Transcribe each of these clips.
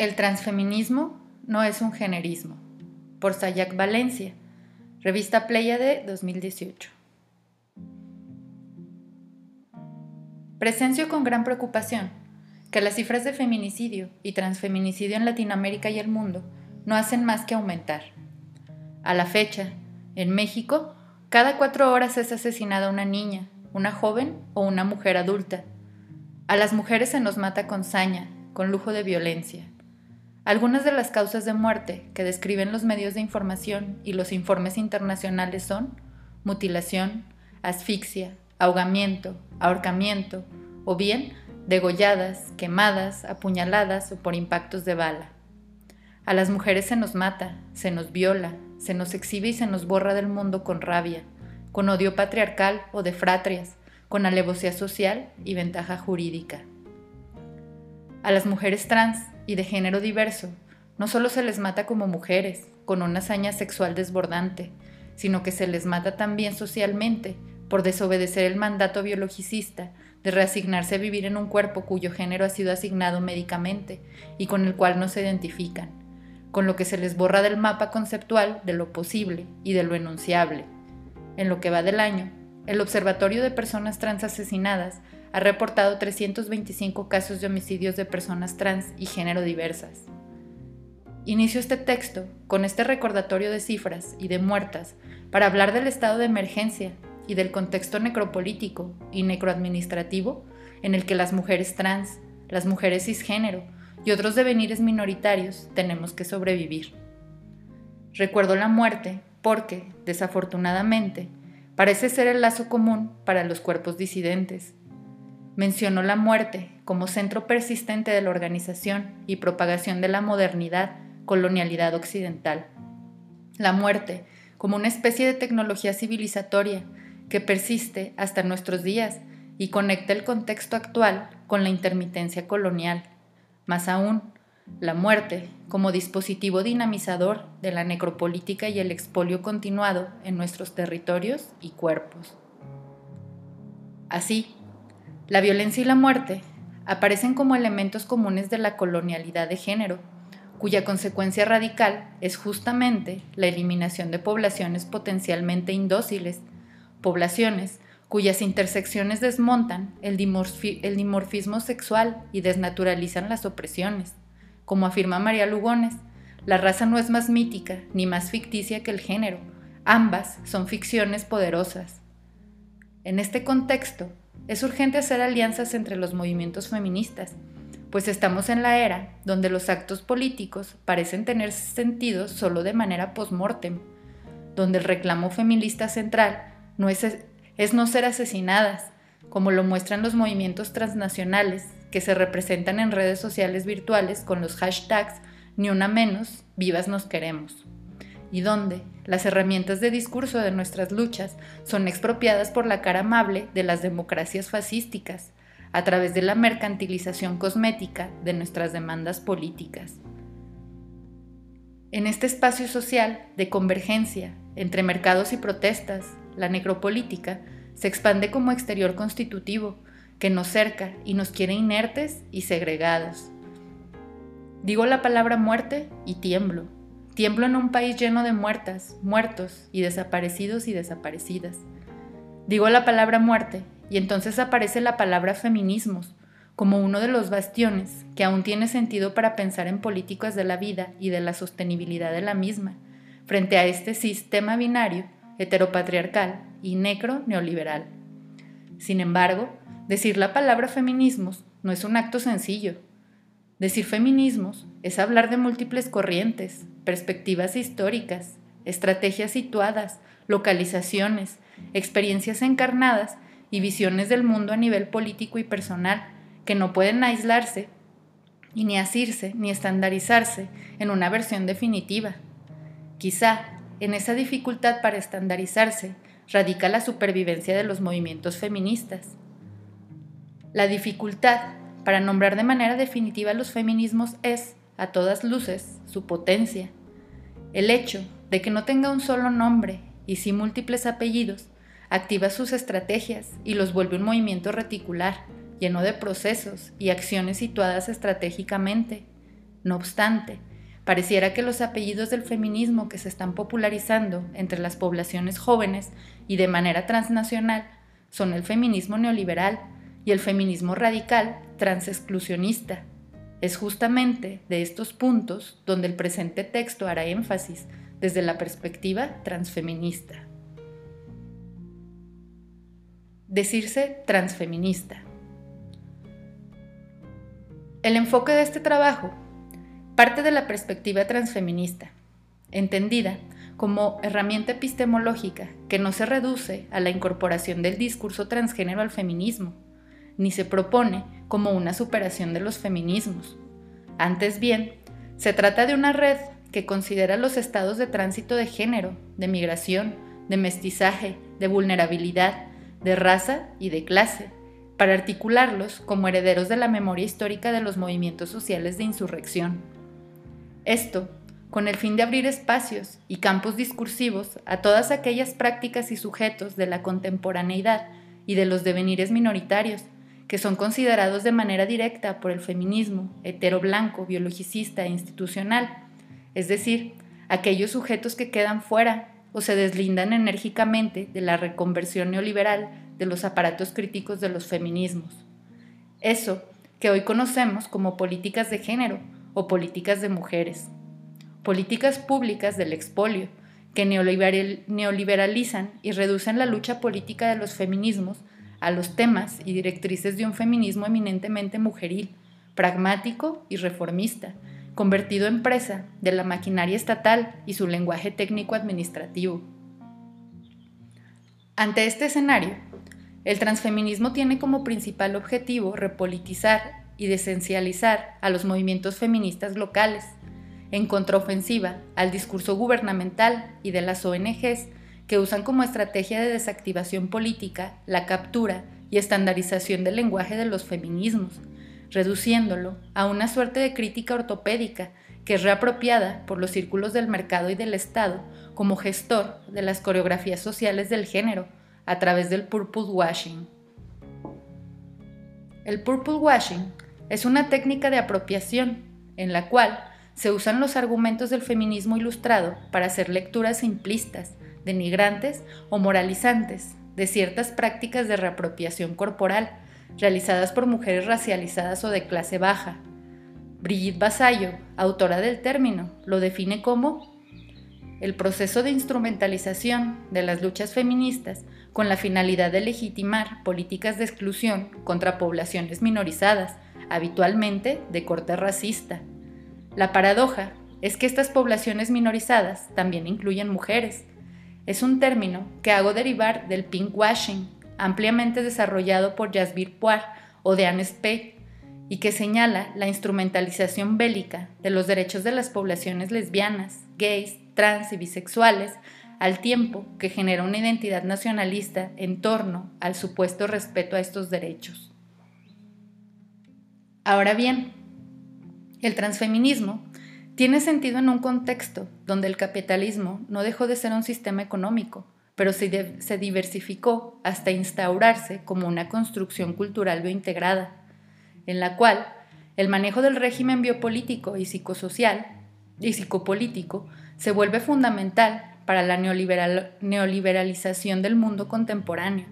El transfeminismo no es un generismo. Por Sayak Valencia, revista de 2018. Presencio con gran preocupación que las cifras de feminicidio y transfeminicidio en Latinoamérica y el mundo no hacen más que aumentar. A la fecha, en México, cada cuatro horas es asesinada una niña, una joven o una mujer adulta. A las mujeres se nos mata con saña, con lujo de violencia. Algunas de las causas de muerte que describen los medios de información y los informes internacionales son mutilación, asfixia, ahogamiento, ahorcamiento o bien degolladas, quemadas, apuñaladas o por impactos de bala. A las mujeres se nos mata, se nos viola, se nos exhibe y se nos borra del mundo con rabia, con odio patriarcal o de fratrias, con alevosía social y ventaja jurídica. A las mujeres trans y de género diverso no solo se les mata como mujeres, con una hazaña sexual desbordante, sino que se les mata también socialmente por desobedecer el mandato biologicista de reasignarse a vivir en un cuerpo cuyo género ha sido asignado médicamente y con el cual no se identifican, con lo que se les borra del mapa conceptual de lo posible y de lo enunciable. En lo que va del año, el Observatorio de Personas Trans Asesinadas ha reportado 325 casos de homicidios de personas trans y género diversas. Inicio este texto con este recordatorio de cifras y de muertas para hablar del estado de emergencia y del contexto necropolítico y necroadministrativo en el que las mujeres trans, las mujeres cisgénero y otros devenires minoritarios tenemos que sobrevivir. Recuerdo la muerte porque, desafortunadamente, parece ser el lazo común para los cuerpos disidentes mencionó la muerte como centro persistente de la organización y propagación de la modernidad, colonialidad occidental. La muerte como una especie de tecnología civilizatoria que persiste hasta nuestros días y conecta el contexto actual con la intermitencia colonial. Más aún, la muerte como dispositivo dinamizador de la necropolítica y el expolio continuado en nuestros territorios y cuerpos. Así, la violencia y la muerte aparecen como elementos comunes de la colonialidad de género, cuya consecuencia radical es justamente la eliminación de poblaciones potencialmente indóciles, poblaciones cuyas intersecciones desmontan el, dimorfismo sexual y desnaturalizan las opresiones. Como afirma María Lugones, la raza no es más mítica ni más ficticia que el género, ambas son ficciones poderosas. En este contexto, es urgente hacer alianzas entre los movimientos feministas, pues estamos en la era donde los actos políticos parecen tener sentido solo de manera post-mortem, donde el reclamo feminista central no es, es no ser asesinadas, como lo muestran los movimientos transnacionales que se representan en redes sociales virtuales con los hashtags ni una menos, vivas nos queremos y donde las herramientas de discurso de nuestras luchas son expropiadas por la cara amable de las democracias fascísticas, a través de la mercantilización cosmética de nuestras demandas políticas. En este espacio social de convergencia entre mercados y protestas, la necropolítica se expande como exterior constitutivo que nos cerca y nos quiere inertes y segregados. Digo la palabra muerte y tiemblo Tiemblo en un país lleno de muertas, muertos y desaparecidos y desaparecidas. Digo la palabra muerte y entonces aparece la palabra feminismos como uno de los bastiones que aún tiene sentido para pensar en políticas de la vida y de la sostenibilidad de la misma, frente a este sistema binario, heteropatriarcal y necro-neoliberal. Sin embargo, decir la palabra feminismos no es un acto sencillo. Decir feminismos es hablar de múltiples corrientes, perspectivas históricas, estrategias situadas, localizaciones, experiencias encarnadas y visiones del mundo a nivel político y personal que no pueden aislarse y ni asirse ni estandarizarse en una versión definitiva. Quizá en esa dificultad para estandarizarse radica la supervivencia de los movimientos feministas. La dificultad para nombrar de manera definitiva los feminismos es, a todas luces, su potencia. El hecho de que no tenga un solo nombre y sí múltiples apellidos activa sus estrategias y los vuelve un movimiento reticular, lleno de procesos y acciones situadas estratégicamente. No obstante, pareciera que los apellidos del feminismo que se están popularizando entre las poblaciones jóvenes y de manera transnacional son el feminismo neoliberal y el feminismo radical transexclusionista. Es justamente de estos puntos donde el presente texto hará énfasis desde la perspectiva transfeminista. Decirse transfeminista. El enfoque de este trabajo parte de la perspectiva transfeminista, entendida como herramienta epistemológica que no se reduce a la incorporación del discurso transgénero al feminismo, ni se propone como una superación de los feminismos. Antes bien, se trata de una red que considera los estados de tránsito de género, de migración, de mestizaje, de vulnerabilidad, de raza y de clase, para articularlos como herederos de la memoria histórica de los movimientos sociales de insurrección. Esto, con el fin de abrir espacios y campos discursivos a todas aquellas prácticas y sujetos de la contemporaneidad y de los devenires minoritarios, que son considerados de manera directa por el feminismo hetero blanco, biologicista e institucional, es decir, aquellos sujetos que quedan fuera o se deslindan enérgicamente de la reconversión neoliberal de los aparatos críticos de los feminismos. Eso que hoy conocemos como políticas de género o políticas de mujeres. Políticas públicas del expolio que neoliberalizan y reducen la lucha política de los feminismos a los temas y directrices de un feminismo eminentemente mujeril, pragmático y reformista, convertido en presa de la maquinaria estatal y su lenguaje técnico-administrativo. Ante este escenario, el transfeminismo tiene como principal objetivo repolitizar y desencializar a los movimientos feministas locales, en contraofensiva al discurso gubernamental y de las ONGs que usan como estrategia de desactivación política la captura y estandarización del lenguaje de los feminismos, reduciéndolo a una suerte de crítica ortopédica que es reapropiada por los círculos del mercado y del Estado como gestor de las coreografías sociales del género a través del purple washing. El purple washing es una técnica de apropiación en la cual se usan los argumentos del feminismo ilustrado para hacer lecturas simplistas, denigrantes o moralizantes de ciertas prácticas de reapropiación corporal realizadas por mujeres racializadas o de clase baja. Brigitte Basayo, autora del término, lo define como el proceso de instrumentalización de las luchas feministas con la finalidad de legitimar políticas de exclusión contra poblaciones minorizadas, habitualmente de corte racista. La paradoja es que estas poblaciones minorizadas también incluyen mujeres. Es un término que hago derivar del pinkwashing, ampliamente desarrollado por Jasbir Puar o Anne Spade, y que señala la instrumentalización bélica de los derechos de las poblaciones lesbianas, gays, trans y bisexuales, al tiempo que genera una identidad nacionalista en torno al supuesto respeto a estos derechos. Ahora bien, el transfeminismo tiene sentido en un contexto donde el capitalismo no dejó de ser un sistema económico, pero se, diversificó hasta instaurarse como una construcción cultural biointegrada, en la cual el manejo del régimen biopolítico y psicosocial y psicopolítico se vuelve fundamental para la neoliberalización del mundo contemporáneo.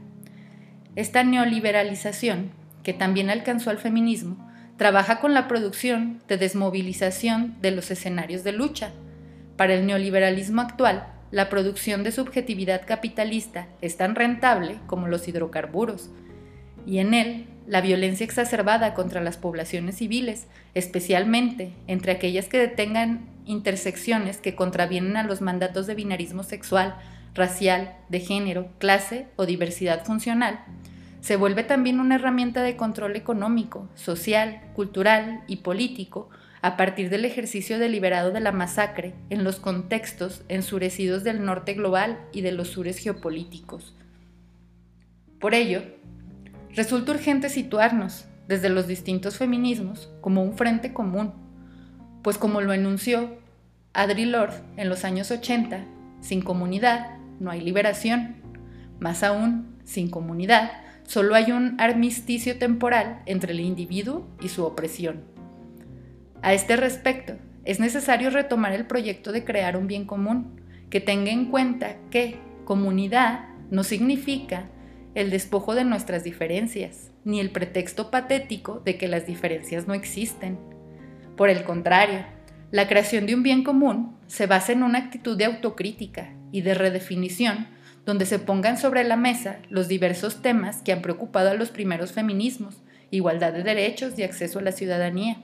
Esta neoliberalización, que también alcanzó al feminismo, trabaja con la producción de desmovilización de los escenarios de lucha. Para el neoliberalismo actual, la producción de subjetividad capitalista es tan rentable como los hidrocarburos, y en él la violencia exacerbada contra las poblaciones civiles, especialmente entre aquellas que detengan intersecciones que contravienen a los mandatos de binarismo sexual, racial, de género, clase o diversidad funcional, se vuelve también una herramienta de control económico, social, cultural y político a partir del ejercicio deliberado de la masacre en los contextos ensurecidos del norte global y de los sures geopolíticos. Por ello, resulta urgente situarnos desde los distintos feminismos como un frente común, pues como lo enunció Adri Lord en los años 80, sin comunidad no hay liberación, más aún, sin comunidad, solo hay un armisticio temporal entre el individuo y su opresión. A este respecto, es necesario retomar el proyecto de crear un bien común que tenga en cuenta que comunidad no significa el despojo de nuestras diferencias, ni el pretexto patético de que las diferencias no existen. Por el contrario, la creación de un bien común se basa en una actitud de autocrítica y de redefinición donde se pongan sobre la mesa los diversos temas que han preocupado a los primeros feminismos, igualdad de derechos y acceso a la ciudadanía,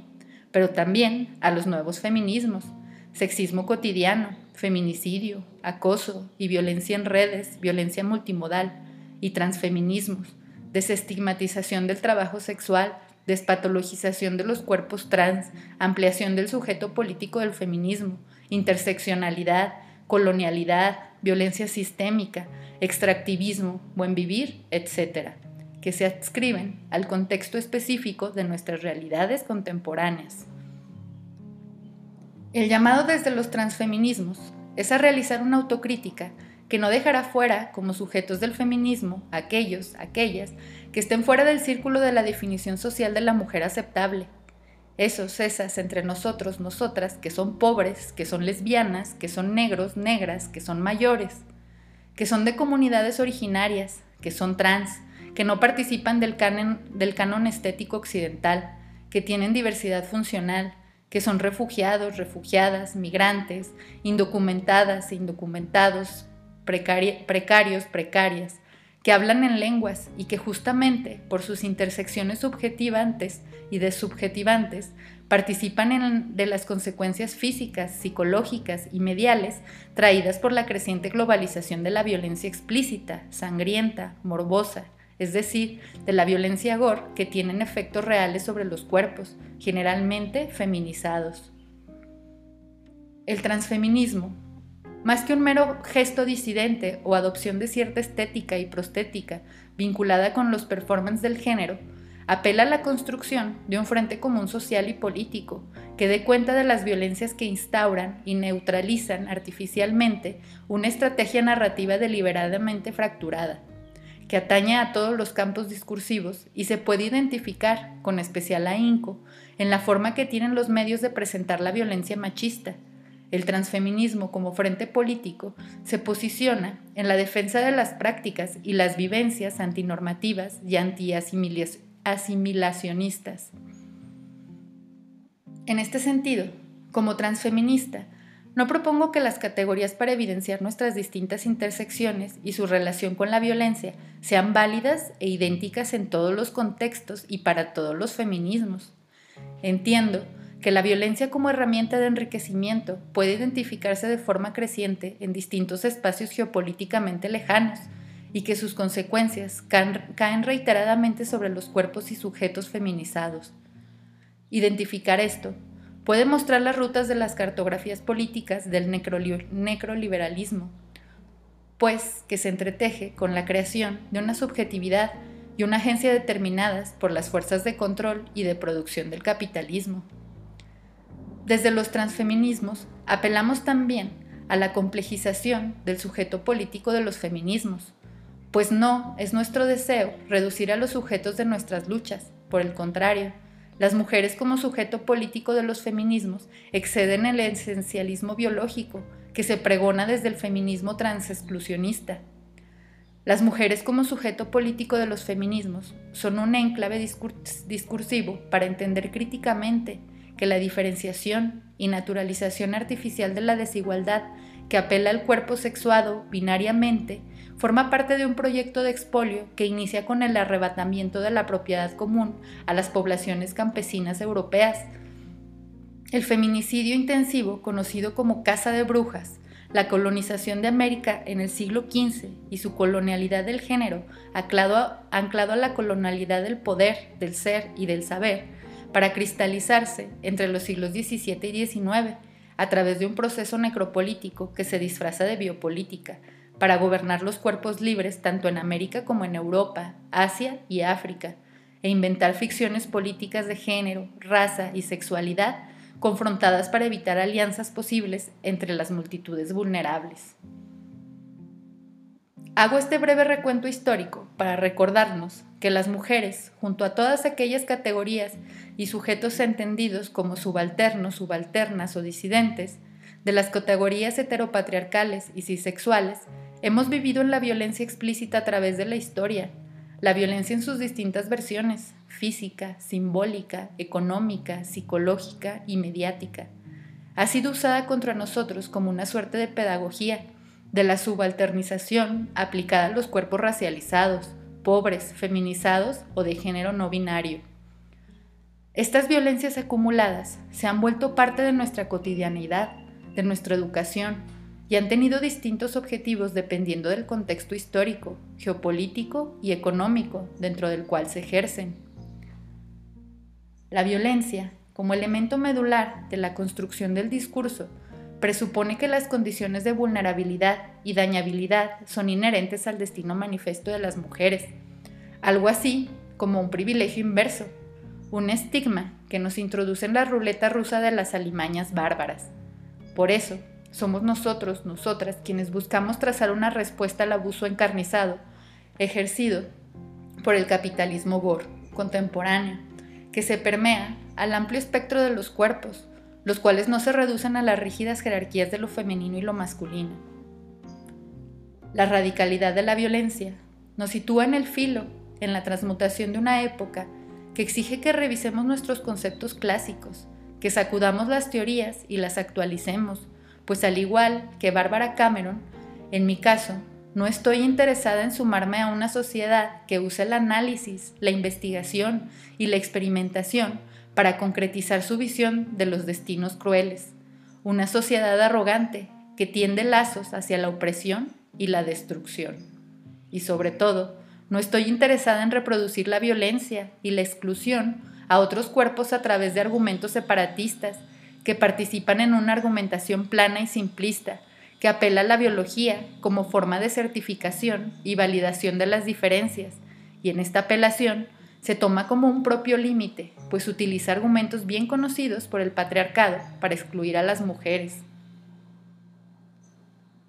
pero también a los nuevos feminismos, sexismo cotidiano, feminicidio, acoso y violencia en redes, violencia multimodal y transfeminismos, desestigmatización del trabajo sexual, despatologización de los cuerpos trans, ampliación del sujeto político del feminismo, interseccionalidad, colonialidad, violencia sistémica, extractivismo, buen vivir, etc., que se adscriben al contexto específico de nuestras realidades contemporáneas. El llamado desde los transfeminismos es a realizar una autocrítica que no dejará fuera como sujetos del feminismo aquellos, aquellas que estén fuera del círculo de la definición social de la mujer aceptable, esos, esas entre nosotros, nosotras, que son pobres, que son lesbianas, que son negros, negras, que son mayores, que son de comunidades originarias, que son trans, que no participan del canon, estético occidental, que tienen diversidad funcional, que son refugiados, refugiadas, migrantes, indocumentadas, indocumentados, precarios, precarias, que hablan en lenguas y que justamente por sus intersecciones subjetivantes y desubjetivantes participan de las consecuencias físicas, psicológicas y mediales traídas por la creciente globalización de la violencia explícita, sangrienta, morbosa, es decir, de la violencia gore que tienen efectos reales sobre los cuerpos, generalmente feminizados. El transfeminismo más que un mero gesto disidente o adopción de cierta estética y prostética vinculada con los performances del género, apela a la construcción de un frente común social y político que dé cuenta de las violencias que instauran y neutralizan artificialmente una estrategia narrativa deliberadamente fracturada, que atañe a todos los campos discursivos y se puede identificar, con especial ahínco, en la forma que tienen los medios de presentar la violencia machista, el transfeminismo como frente político se posiciona en la defensa de las prácticas y las vivencias antinormativas y anti-asimilacionistas. En este sentido, como transfeminista, no propongo que las categorías para evidenciar nuestras distintas intersecciones y su relación con la violencia sean válidas e idénticas en todos los contextos y para todos los feminismos. Entiendo que la violencia como herramienta de enriquecimiento puede identificarse de forma creciente en distintos espacios geopolíticamente lejanos y que sus consecuencias caen, reiteradamente sobre los cuerpos y sujetos feminizados. Identificar esto puede mostrar las rutas de las cartografías políticas del necroliberalismo, pues que se entreteje con la creación de una subjetividad y una agencia determinadas por las fuerzas de control y de producción del capitalismo. Desde los transfeminismos apelamos también a la complejización del sujeto político de los feminismos, pues no es nuestro deseo reducir a los sujetos de nuestras luchas, por el contrario, las mujeres como sujeto político de los feminismos exceden el esencialismo biológico que se pregona desde el feminismo transexclusionista. Las mujeres como sujeto político de los feminismos son un enclave discursivo para entender críticamente que la diferenciación y naturalización artificial de la desigualdad que apela al cuerpo sexuado binariamente forma parte de un proyecto de expolio que inicia con el arrebatamiento de la propiedad común a las poblaciones campesinas europeas. El feminicidio intensivo, conocido como caza de brujas, la colonización de América en el siglo XV y su colonialidad del género, anclado, anclado a la colonialidad del poder, del ser y del saber, para cristalizarse entre los siglos XVII y XIX a través de un proceso necropolítico que se disfraza de biopolítica para gobernar los cuerpos libres tanto en América como en Europa, Asia y África, e inventar ficciones políticas de género, raza y sexualidad confrontadas para evitar alianzas posibles entre las multitudes vulnerables. Hago este breve recuento histórico para recordarnos que las mujeres, junto a todas aquellas categorías y sujetos entendidos como subalternos, subalternas o disidentes, de las categorías heteropatriarcales y cisexuales, hemos vivido en la violencia explícita a través de la historia, la violencia en sus distintas versiones, física, simbólica, económica, psicológica y mediática. Ha sido usada contra nosotros como una suerte de pedagogía de la subalternización aplicada a los cuerpos racializados, pobres, feminizados o de género no binario. Estas violencias acumuladas se han vuelto parte de nuestra cotidianidad, de nuestra educación, y han tenido distintos objetivos dependiendo del contexto histórico, geopolítico y económico dentro del cual se ejercen. La violencia, como elemento medular de la construcción del discurso, presupone que las condiciones de vulnerabilidad y dañabilidad son inherentes al destino manifiesto de las mujeres, algo así como un privilegio inverso, un estigma que nos introduce en la ruleta rusa de las alimañas bárbaras. Por eso, somos nosotros, nosotras, quienes buscamos trazar una respuesta al abuso encarnizado, ejercido por el capitalismo gore contemporáneo, que se permea al amplio espectro de los cuerpos, los cuales no se reducen a las rígidas jerarquías de lo femenino y lo masculino. La radicalidad de la violencia nos sitúa en el filo, en la transmutación de una época que exige que revisemos nuestros conceptos clásicos, que sacudamos las teorías y las actualicemos, pues al igual que Bárbara Cameron, en mi caso, no estoy interesada en sumarme a una sociedad que use el análisis, la investigación y la experimentación para concretizar su visión de los destinos crueles, una sociedad arrogante que tiende lazos hacia la opresión y la destrucción. Y sobre todo, no estoy interesada en reproducir la violencia y la exclusión a otros cuerpos a través de argumentos separatistas que participan en una argumentación plana y simplista, que apela a la biología como forma de certificación y validación de las diferencias, y en esta apelación se toma como un propio límite, pues utiliza argumentos bien conocidos por el patriarcado para excluir a las mujeres.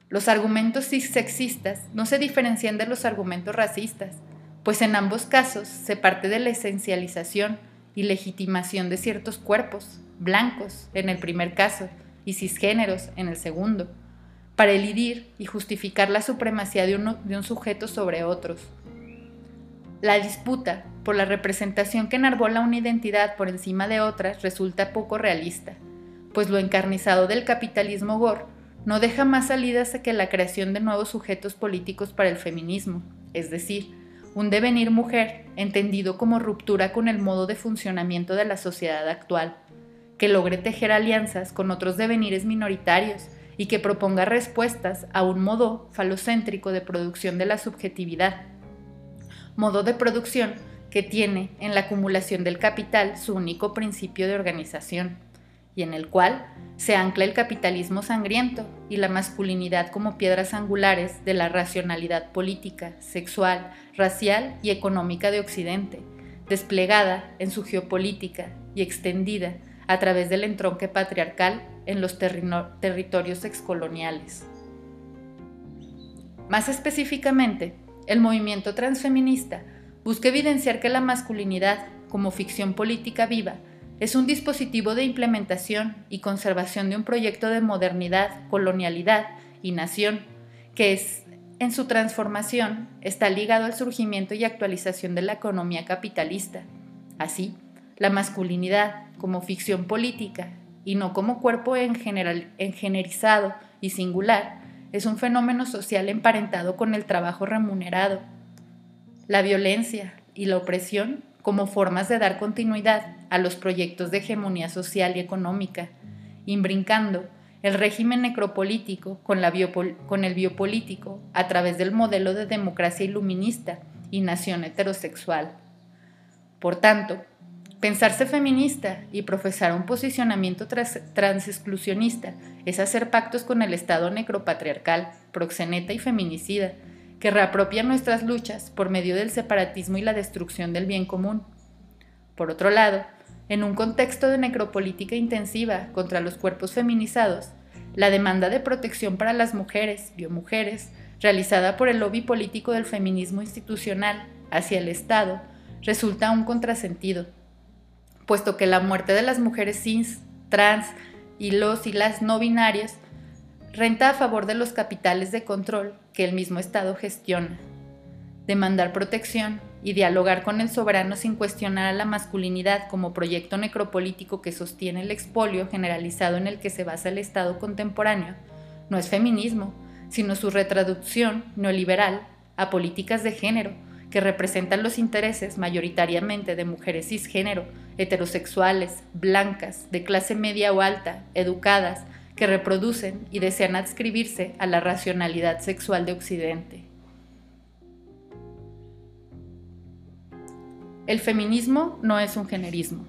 Los argumentos sexistas no se diferencian de los argumentos racistas, pues en ambos casos se parte de la esencialización y legitimación de ciertos cuerpos, blancos en el primer caso y cisgéneros en el segundo, para elidir y justificar la supremacía de, de un sujeto sobre otros. La disputa por la representación que enarbola una identidad por encima de otras resulta poco realista, pues lo encarnizado del capitalismo gore no deja más salidas que la creación de nuevos sujetos políticos para el feminismo, es decir, un devenir mujer entendido como ruptura con el modo de funcionamiento de la sociedad actual, que logre tejer alianzas con otros devenires minoritarios y que proponga respuestas a un modo falocéntrico de producción de la subjetividad modo de producción que tiene en la acumulación del capital su único principio de organización, y en el cual se ancla el capitalismo sangriento y la masculinidad como piedras angulares de la racionalidad política, sexual, racial y económica de Occidente, desplegada en su geopolítica y extendida a través del entronque patriarcal en los territorios excoloniales. Más específicamente, el movimiento transfeminista busca evidenciar que la masculinidad, como ficción política viva, es un dispositivo de implementación y conservación de un proyecto de modernidad, colonialidad y nación, que es, en su transformación, está ligado al surgimiento y actualización de la economía capitalista. Así, la masculinidad, como ficción política, y no como cuerpo en general, engenerizado y singular, es un fenómeno social emparentado con el trabajo remunerado, la violencia y la opresión como formas de dar continuidad a los proyectos de hegemonía social y económica, imbrincando el régimen necropolítico con, con el biopolítico a través del modelo de democracia iluminista y nación heterosexual. Por tanto, Pensarse feminista y profesar un posicionamiento transexclusionista es hacer pactos con el Estado necropatriarcal, proxeneta y feminicida, que reapropia nuestras luchas por medio del separatismo y la destrucción del bien común. Por otro lado, en un contexto de necropolítica intensiva contra los cuerpos feminizados, la demanda de protección para las mujeres, biomujeres, realizada por el lobby político del feminismo institucional hacia el Estado, resulta un contrasentido, puesto que la muerte de las mujeres cis, trans y los y las no binarias renta a favor de los capitales de control que el mismo Estado gestiona. Demandar protección y dialogar con el soberano sin cuestionar a la masculinidad como proyecto necropolítico que sostiene el expolio generalizado en el que se basa el Estado contemporáneo, no es feminismo, sino su retraducción neoliberal a políticas de género que representan los intereses mayoritariamente de mujeres cisgénero, heterosexuales, blancas, de clase media o alta, educadas, que reproducen y desean adscribirse a la racionalidad sexual de Occidente. El feminismo no es un generismo.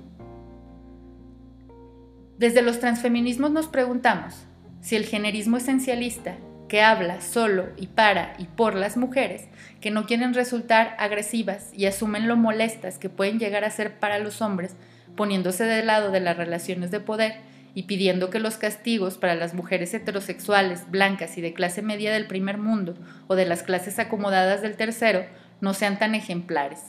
Desde los transfeminismos nos preguntamos si el generismo esencialista, que habla solo y para y por las mujeres, que no quieren resultar agresivas y asumen lo molestas que pueden llegar a ser para los hombres, poniéndose del lado de las relaciones de poder, y pidiendo que los castigos para las mujeres heterosexuales, blancas y de clase media del primer mundo o de las clases acomodadas del tercero no sean tan ejemplares.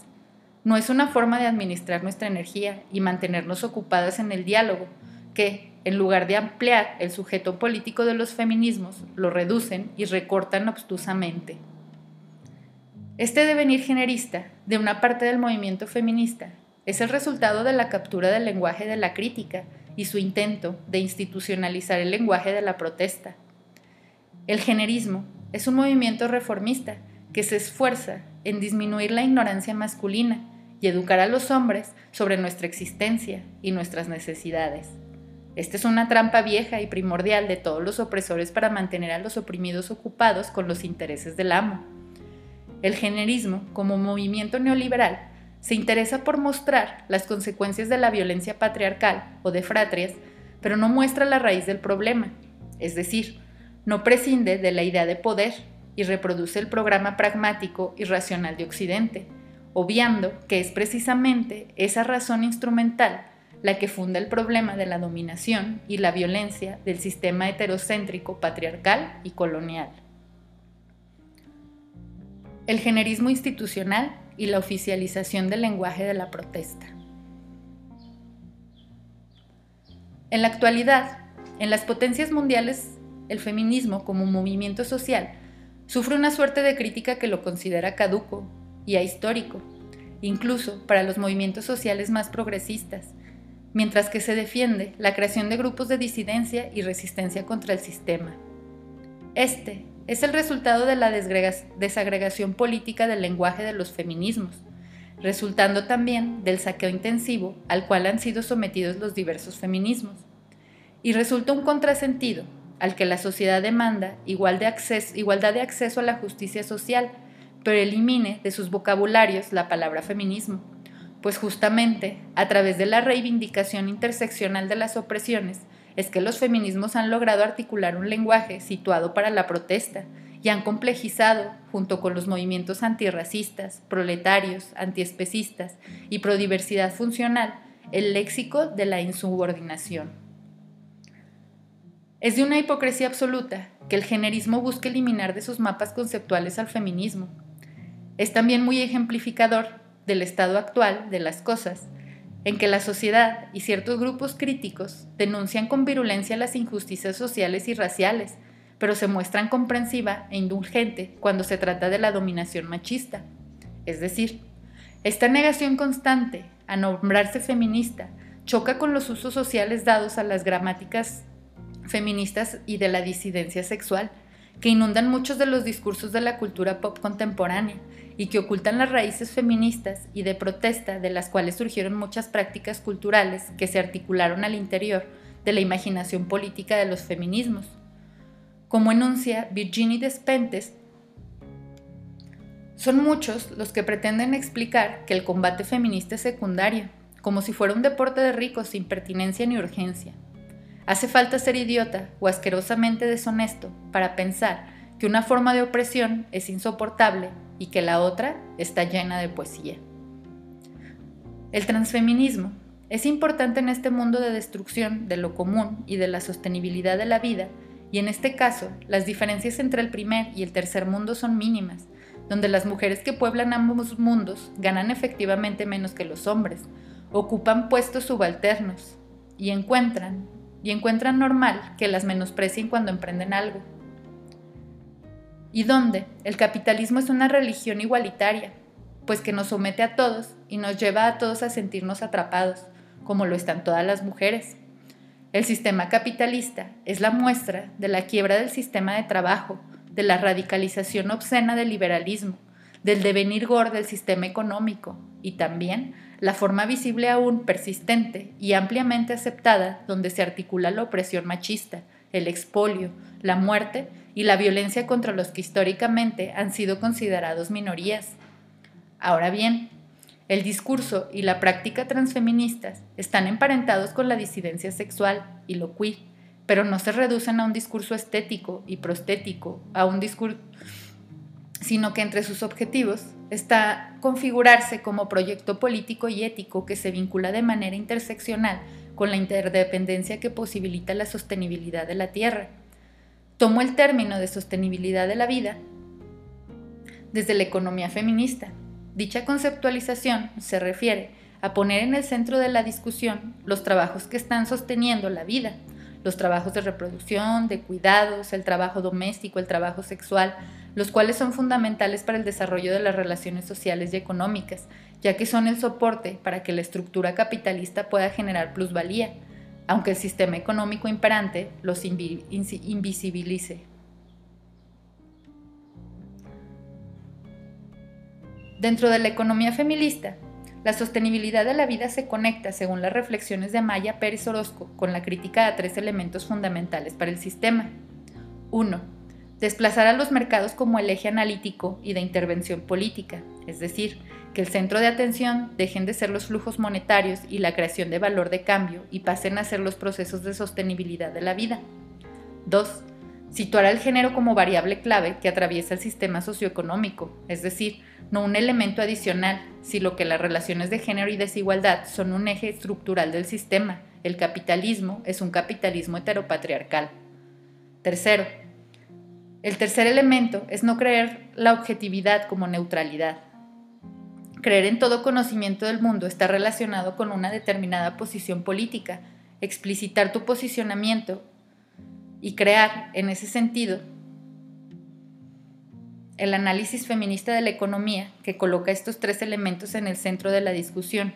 No es una forma de administrar nuestra energía y mantenernos ocupadas en el diálogo, que, en lugar de ampliar el sujeto político de los feminismos, lo reducen y recortan obtusamente. Este devenir generista de una parte del movimiento feminista es el resultado de la captura del lenguaje de la crítica y su intento de institucionalizar el lenguaje de la protesta. El generismo es un movimiento reformista que se esfuerza en disminuir la ignorancia masculina y educar a los hombres sobre nuestra existencia y nuestras necesidades. Esta es una trampa vieja y primordial de todos los opresores para mantener a los oprimidos ocupados con los intereses del amo. El generismo, como movimiento neoliberal, se interesa por mostrar las consecuencias de la violencia patriarcal o de fratrias, pero no muestra la raíz del problema, es decir, no prescinde de la idea de poder y reproduce el programa pragmático y racional de Occidente, obviando que es precisamente esa razón instrumental la que funda el problema de la dominación y la violencia del sistema heterocéntrico patriarcal y colonial. El generismo institucional y la oficialización del lenguaje de la protesta. En la actualidad, en las potencias mundiales, el feminismo como movimiento social sufre una suerte de crítica que lo considera caduco y ahistórico, incluso para los movimientos sociales más progresistas, mientras que se defiende la creación de grupos de disidencia y resistencia contra el sistema. Este es el resultado de la desagregación política del lenguaje de los feminismos, resultando también del saqueo intensivo al cual han sido sometidos los diversos feminismos. Y resulta un contrasentido al que la sociedad demanda igualdad de acceso a la justicia social, pero elimine de sus vocabularios la palabra feminismo, pues justamente a través de la reivindicación interseccional de las opresiones, es que los feminismos han logrado articular un lenguaje situado para la protesta y han complejizado, junto con los movimientos antirracistas, proletarios, antiespecistas y prodiversidad funcional, el léxico de la insubordinación. Es de una hipocresía absoluta que el generismo busque eliminar de sus mapas conceptuales al feminismo. Es también muy ejemplificador del estado actual de las cosas, en que la sociedad y ciertos grupos críticos denuncian con virulencia las injusticias sociales y raciales, pero se muestran comprensiva e indulgente cuando se trata de la dominación machista. Es decir, esta negación constante a nombrarse feminista choca con los usos sociales dados a las gramáticas feministas y de la disidencia sexual, que inundan muchos de los discursos de la cultura pop contemporánea y que ocultan las raíces feministas y de protesta de las cuales surgieron muchas prácticas culturales que se articularon al interior de la imaginación política de los feminismos. Como enuncia Virginie Despentes, son muchos los que pretenden explicar que el combate feminista es secundario, como si fuera un deporte de ricos sin pertinencia ni urgencia. Hace falta ser idiota o asquerosamente deshonesto para pensar que una forma de opresión es insoportable y que la otra está llena de poesía. El transfeminismo es importante en este mundo de destrucción de lo común y de la sostenibilidad de la vida y en este caso las diferencias entre el primer y el tercer mundo son mínimas, donde las mujeres que pueblan ambos mundos ganan efectivamente menos que los hombres, ocupan puestos subalternos y encuentran, y encuentran normal que las menosprecien cuando emprenden algo. Y donde el capitalismo es una religión igualitaria, pues que nos somete a todos y nos lleva a todos a sentirnos atrapados, como lo están todas las mujeres. El sistema capitalista es la muestra de la quiebra del sistema de trabajo, de la radicalización obscena del liberalismo, del devenir gordo del sistema económico y también la forma visible aún persistente y ampliamente aceptada donde se articula la opresión machista, el expolio, la muerte y la violencia contra los que históricamente han sido considerados minorías. Ahora bien, el discurso y la práctica transfeministas están emparentados con la disidencia sexual y lo queer, pero no se reducen a un discurso estético y prostético, a un discurso sino que entre sus objetivos está configurarse como proyecto político y ético que se vincula de manera interseccional con la interdependencia que posibilita la sostenibilidad de la Tierra. Tomo el término de sostenibilidad de la vida desde la economía feminista, Dicha conceptualización se refiere a poner en el centro de la discusión los trabajos que están sosteniendo la vida, los trabajos de reproducción, de cuidados, el trabajo doméstico, el trabajo sexual, los cuales son fundamentales para el desarrollo de las relaciones sociales y económicas, ya que son el soporte para que la estructura capitalista pueda generar plusvalía, aunque el sistema económico imperante los invisibilice. Dentro de la economía feminista, la sostenibilidad de la vida se conecta, según las reflexiones de Maya Pérez Orozco, con la crítica de tres elementos fundamentales para el sistema. 1. Desplazar a los mercados como el eje analítico y de intervención política, es decir, que el centro de atención dejen de ser los flujos monetarios y la creación de valor de cambio y pasen a ser los procesos de sostenibilidad de la vida. 2. Situar al género como variable clave que atraviesa el sistema socioeconómico, es decir, no un elemento adicional, sino que las relaciones de género y desigualdad son un eje estructural del sistema. El capitalismo es un capitalismo heteropatriarcal. Tercero, el tercer elemento es no creer la objetividad como neutralidad. Creer en todo conocimiento del mundo está relacionado con una determinada posición política. Explicitar tu posicionamiento y crear, en ese sentido, el análisis feminista de la economía que coloca estos tres elementos en el centro de la discusión.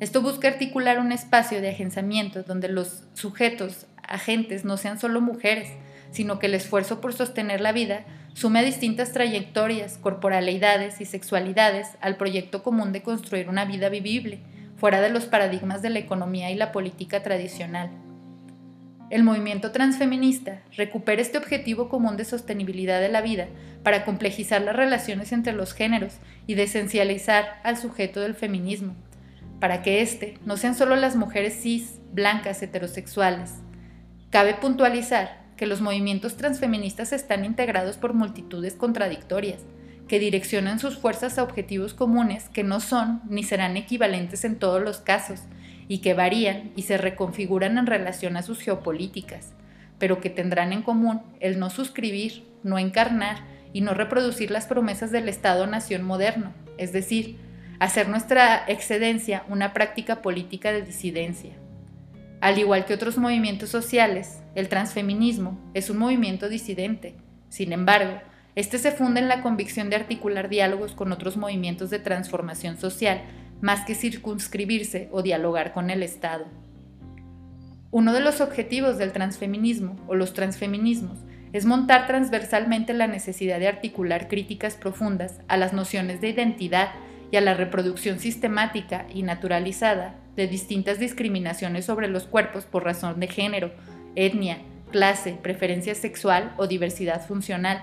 Esto busca articular un espacio de agenciamiento donde los sujetos, agentes, no sean solo mujeres, sino que el esfuerzo por sostener la vida sume a distintas trayectorias, corporalidades y sexualidades al proyecto común de construir una vida vivible, fuera de los paradigmas de la economía y la política tradicional. El movimiento transfeminista recupera este objetivo común de sostenibilidad de la vida para complejizar las relaciones entre los géneros y desencializar al sujeto del feminismo, para que éste no sean solo las mujeres cis, blancas, heterosexuales. Cabe puntualizar que los movimientos transfeministas están integrados por multitudes contradictorias, que direccionan sus fuerzas a objetivos comunes que no son ni serán equivalentes en todos los casos, y que varían y se reconfiguran en relación a sus geopolíticas, pero que tendrán en común el no suscribir, no encarnar y no reproducir las promesas del Estado-nación moderno, es decir, hacer nuestra excedencia una práctica política de disidencia. Al igual que otros movimientos sociales, el transfeminismo es un movimiento disidente. Sin embargo, este se funda en la convicción de articular diálogos con otros movimientos de transformación social más que circunscribirse o dialogar con el Estado. Uno de los objetivos del transfeminismo o los transfeminismos es montar transversalmente la necesidad de articular críticas profundas a las nociones de identidad y a la reproducción sistemática y naturalizada de distintas discriminaciones sobre los cuerpos por razón de género, etnia, clase, preferencia sexual o diversidad funcional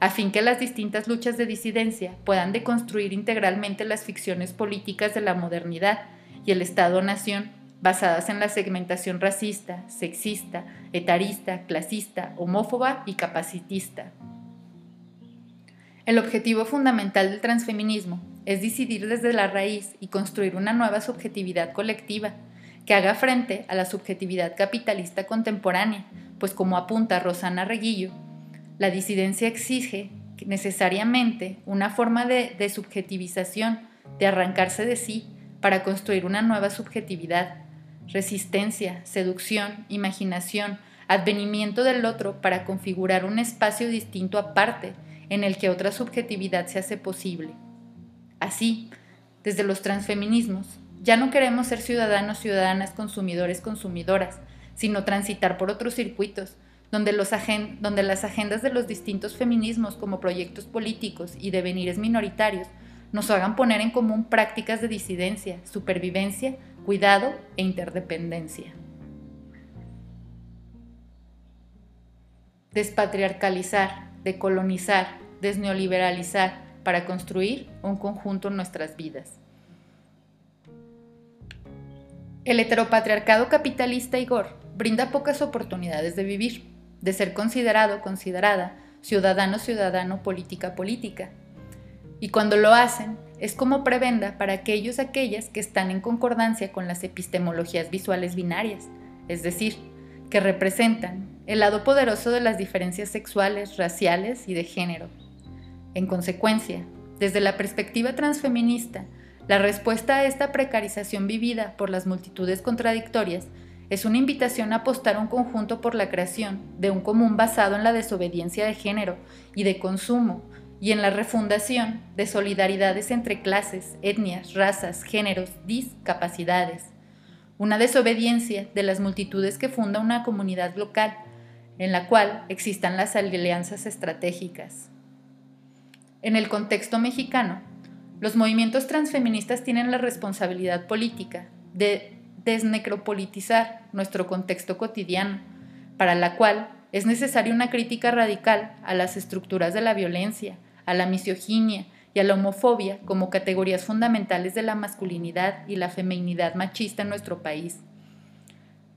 a fin que las distintas luchas de disidencia puedan deconstruir integralmente las ficciones políticas de la modernidad y el Estado-nación basadas en la segmentación racista, sexista, etarista, clasista, homófoba y capacitista. El objetivo fundamental del transfeminismo es decidir desde la raíz y construir una nueva subjetividad colectiva que haga frente a la subjetividad capitalista contemporánea, pues como apunta Rosana Reguillo, la disidencia exige necesariamente una forma de, de subjetivización, de arrancarse de sí para construir una nueva subjetividad, resistencia, seducción, imaginación, advenimiento del otro para configurar un espacio distinto aparte en el que otra subjetividad se hace posible. Así, desde los transfeminismos, ya no queremos ser ciudadanos, ciudadanas, consumidores, consumidoras, sino transitar por otros circuitos, donde, los donde las agendas de los distintos feminismos como proyectos políticos y devenires minoritarios nos hagan poner en común prácticas de disidencia, supervivencia, cuidado e interdependencia. Despatriarcalizar, decolonizar, desneoliberalizar para construir un conjunto en nuestras vidas. El heteropatriarcado capitalista Igor brinda pocas oportunidades de vivir, de ser considerado, considerada, ciudadano, ciudadano, política, política. Y cuando lo hacen, es como prebenda para aquellos, aquellas que están en concordancia con las epistemologías visuales binarias, es decir, que representan el lado poderoso de las diferencias sexuales, raciales y de género. En consecuencia, desde la perspectiva transfeminista, la respuesta a esta precarización vivida por las multitudes contradictorias es una invitación a apostar un conjunto por la creación de un común basado en la desobediencia de género y de consumo y en la refundación de solidaridades entre clases, etnias, razas, géneros, discapacidades. Una desobediencia de las multitudes que funda una comunidad local, en la cual existan las alianzas estratégicas. En el contexto mexicano, los movimientos transfeministas tienen la responsabilidad política de desnecropolitizar nuestro contexto cotidiano, para la cual es necesaria una crítica radical a las estructuras de la violencia, a la misoginia y a la homofobia como categorías fundamentales de la masculinidad y la feminidad machista en nuestro país.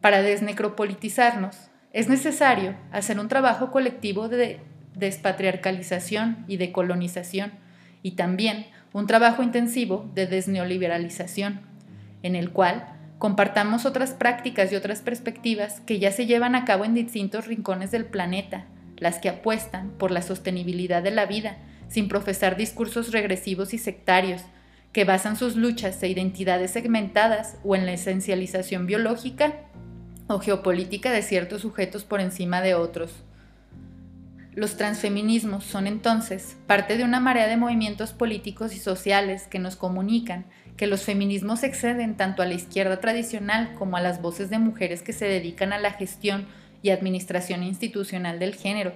Para desnecropolitizarnos, es necesario hacer un trabajo colectivo de despatriarcalización y de colonización, y también un trabajo intensivo de desneoliberalización, en el cual compartamos otras prácticas y otras perspectivas que ya se llevan a cabo en distintos rincones del planeta, las que apuestan por la sostenibilidad de la vida, sin profesar discursos regresivos y sectarios, que basan sus luchas e identidades segmentadas o en la esencialización biológica geopolítica de ciertos sujetos por encima de otros. Los transfeminismos son entonces parte de una marea de movimientos políticos y sociales que nos comunican que los feminismos exceden tanto a la izquierda tradicional como a las voces de mujeres que se dedican a la gestión y administración institucional del género.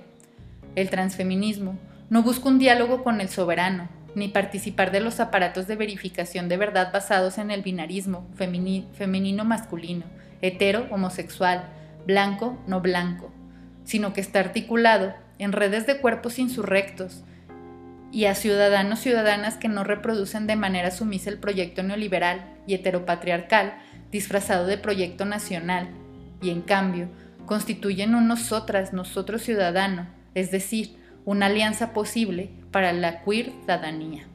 El transfeminismo no busca un diálogo con el soberano, ni participar de los aparatos de verificación de verdad basados en el binarismo femenino-masculino, hetero-homosexual, blanco-no blanco, sino que está articulado en redes de cuerpos insurrectos, y a ciudadanos ciudadanas que no reproducen de manera sumisa el proyecto neoliberal y heteropatriarcal disfrazado de proyecto nacional, y en cambio constituyen un nosotras, nosotros ciudadano, es decir, una alianza posible para la queer ciudadanía.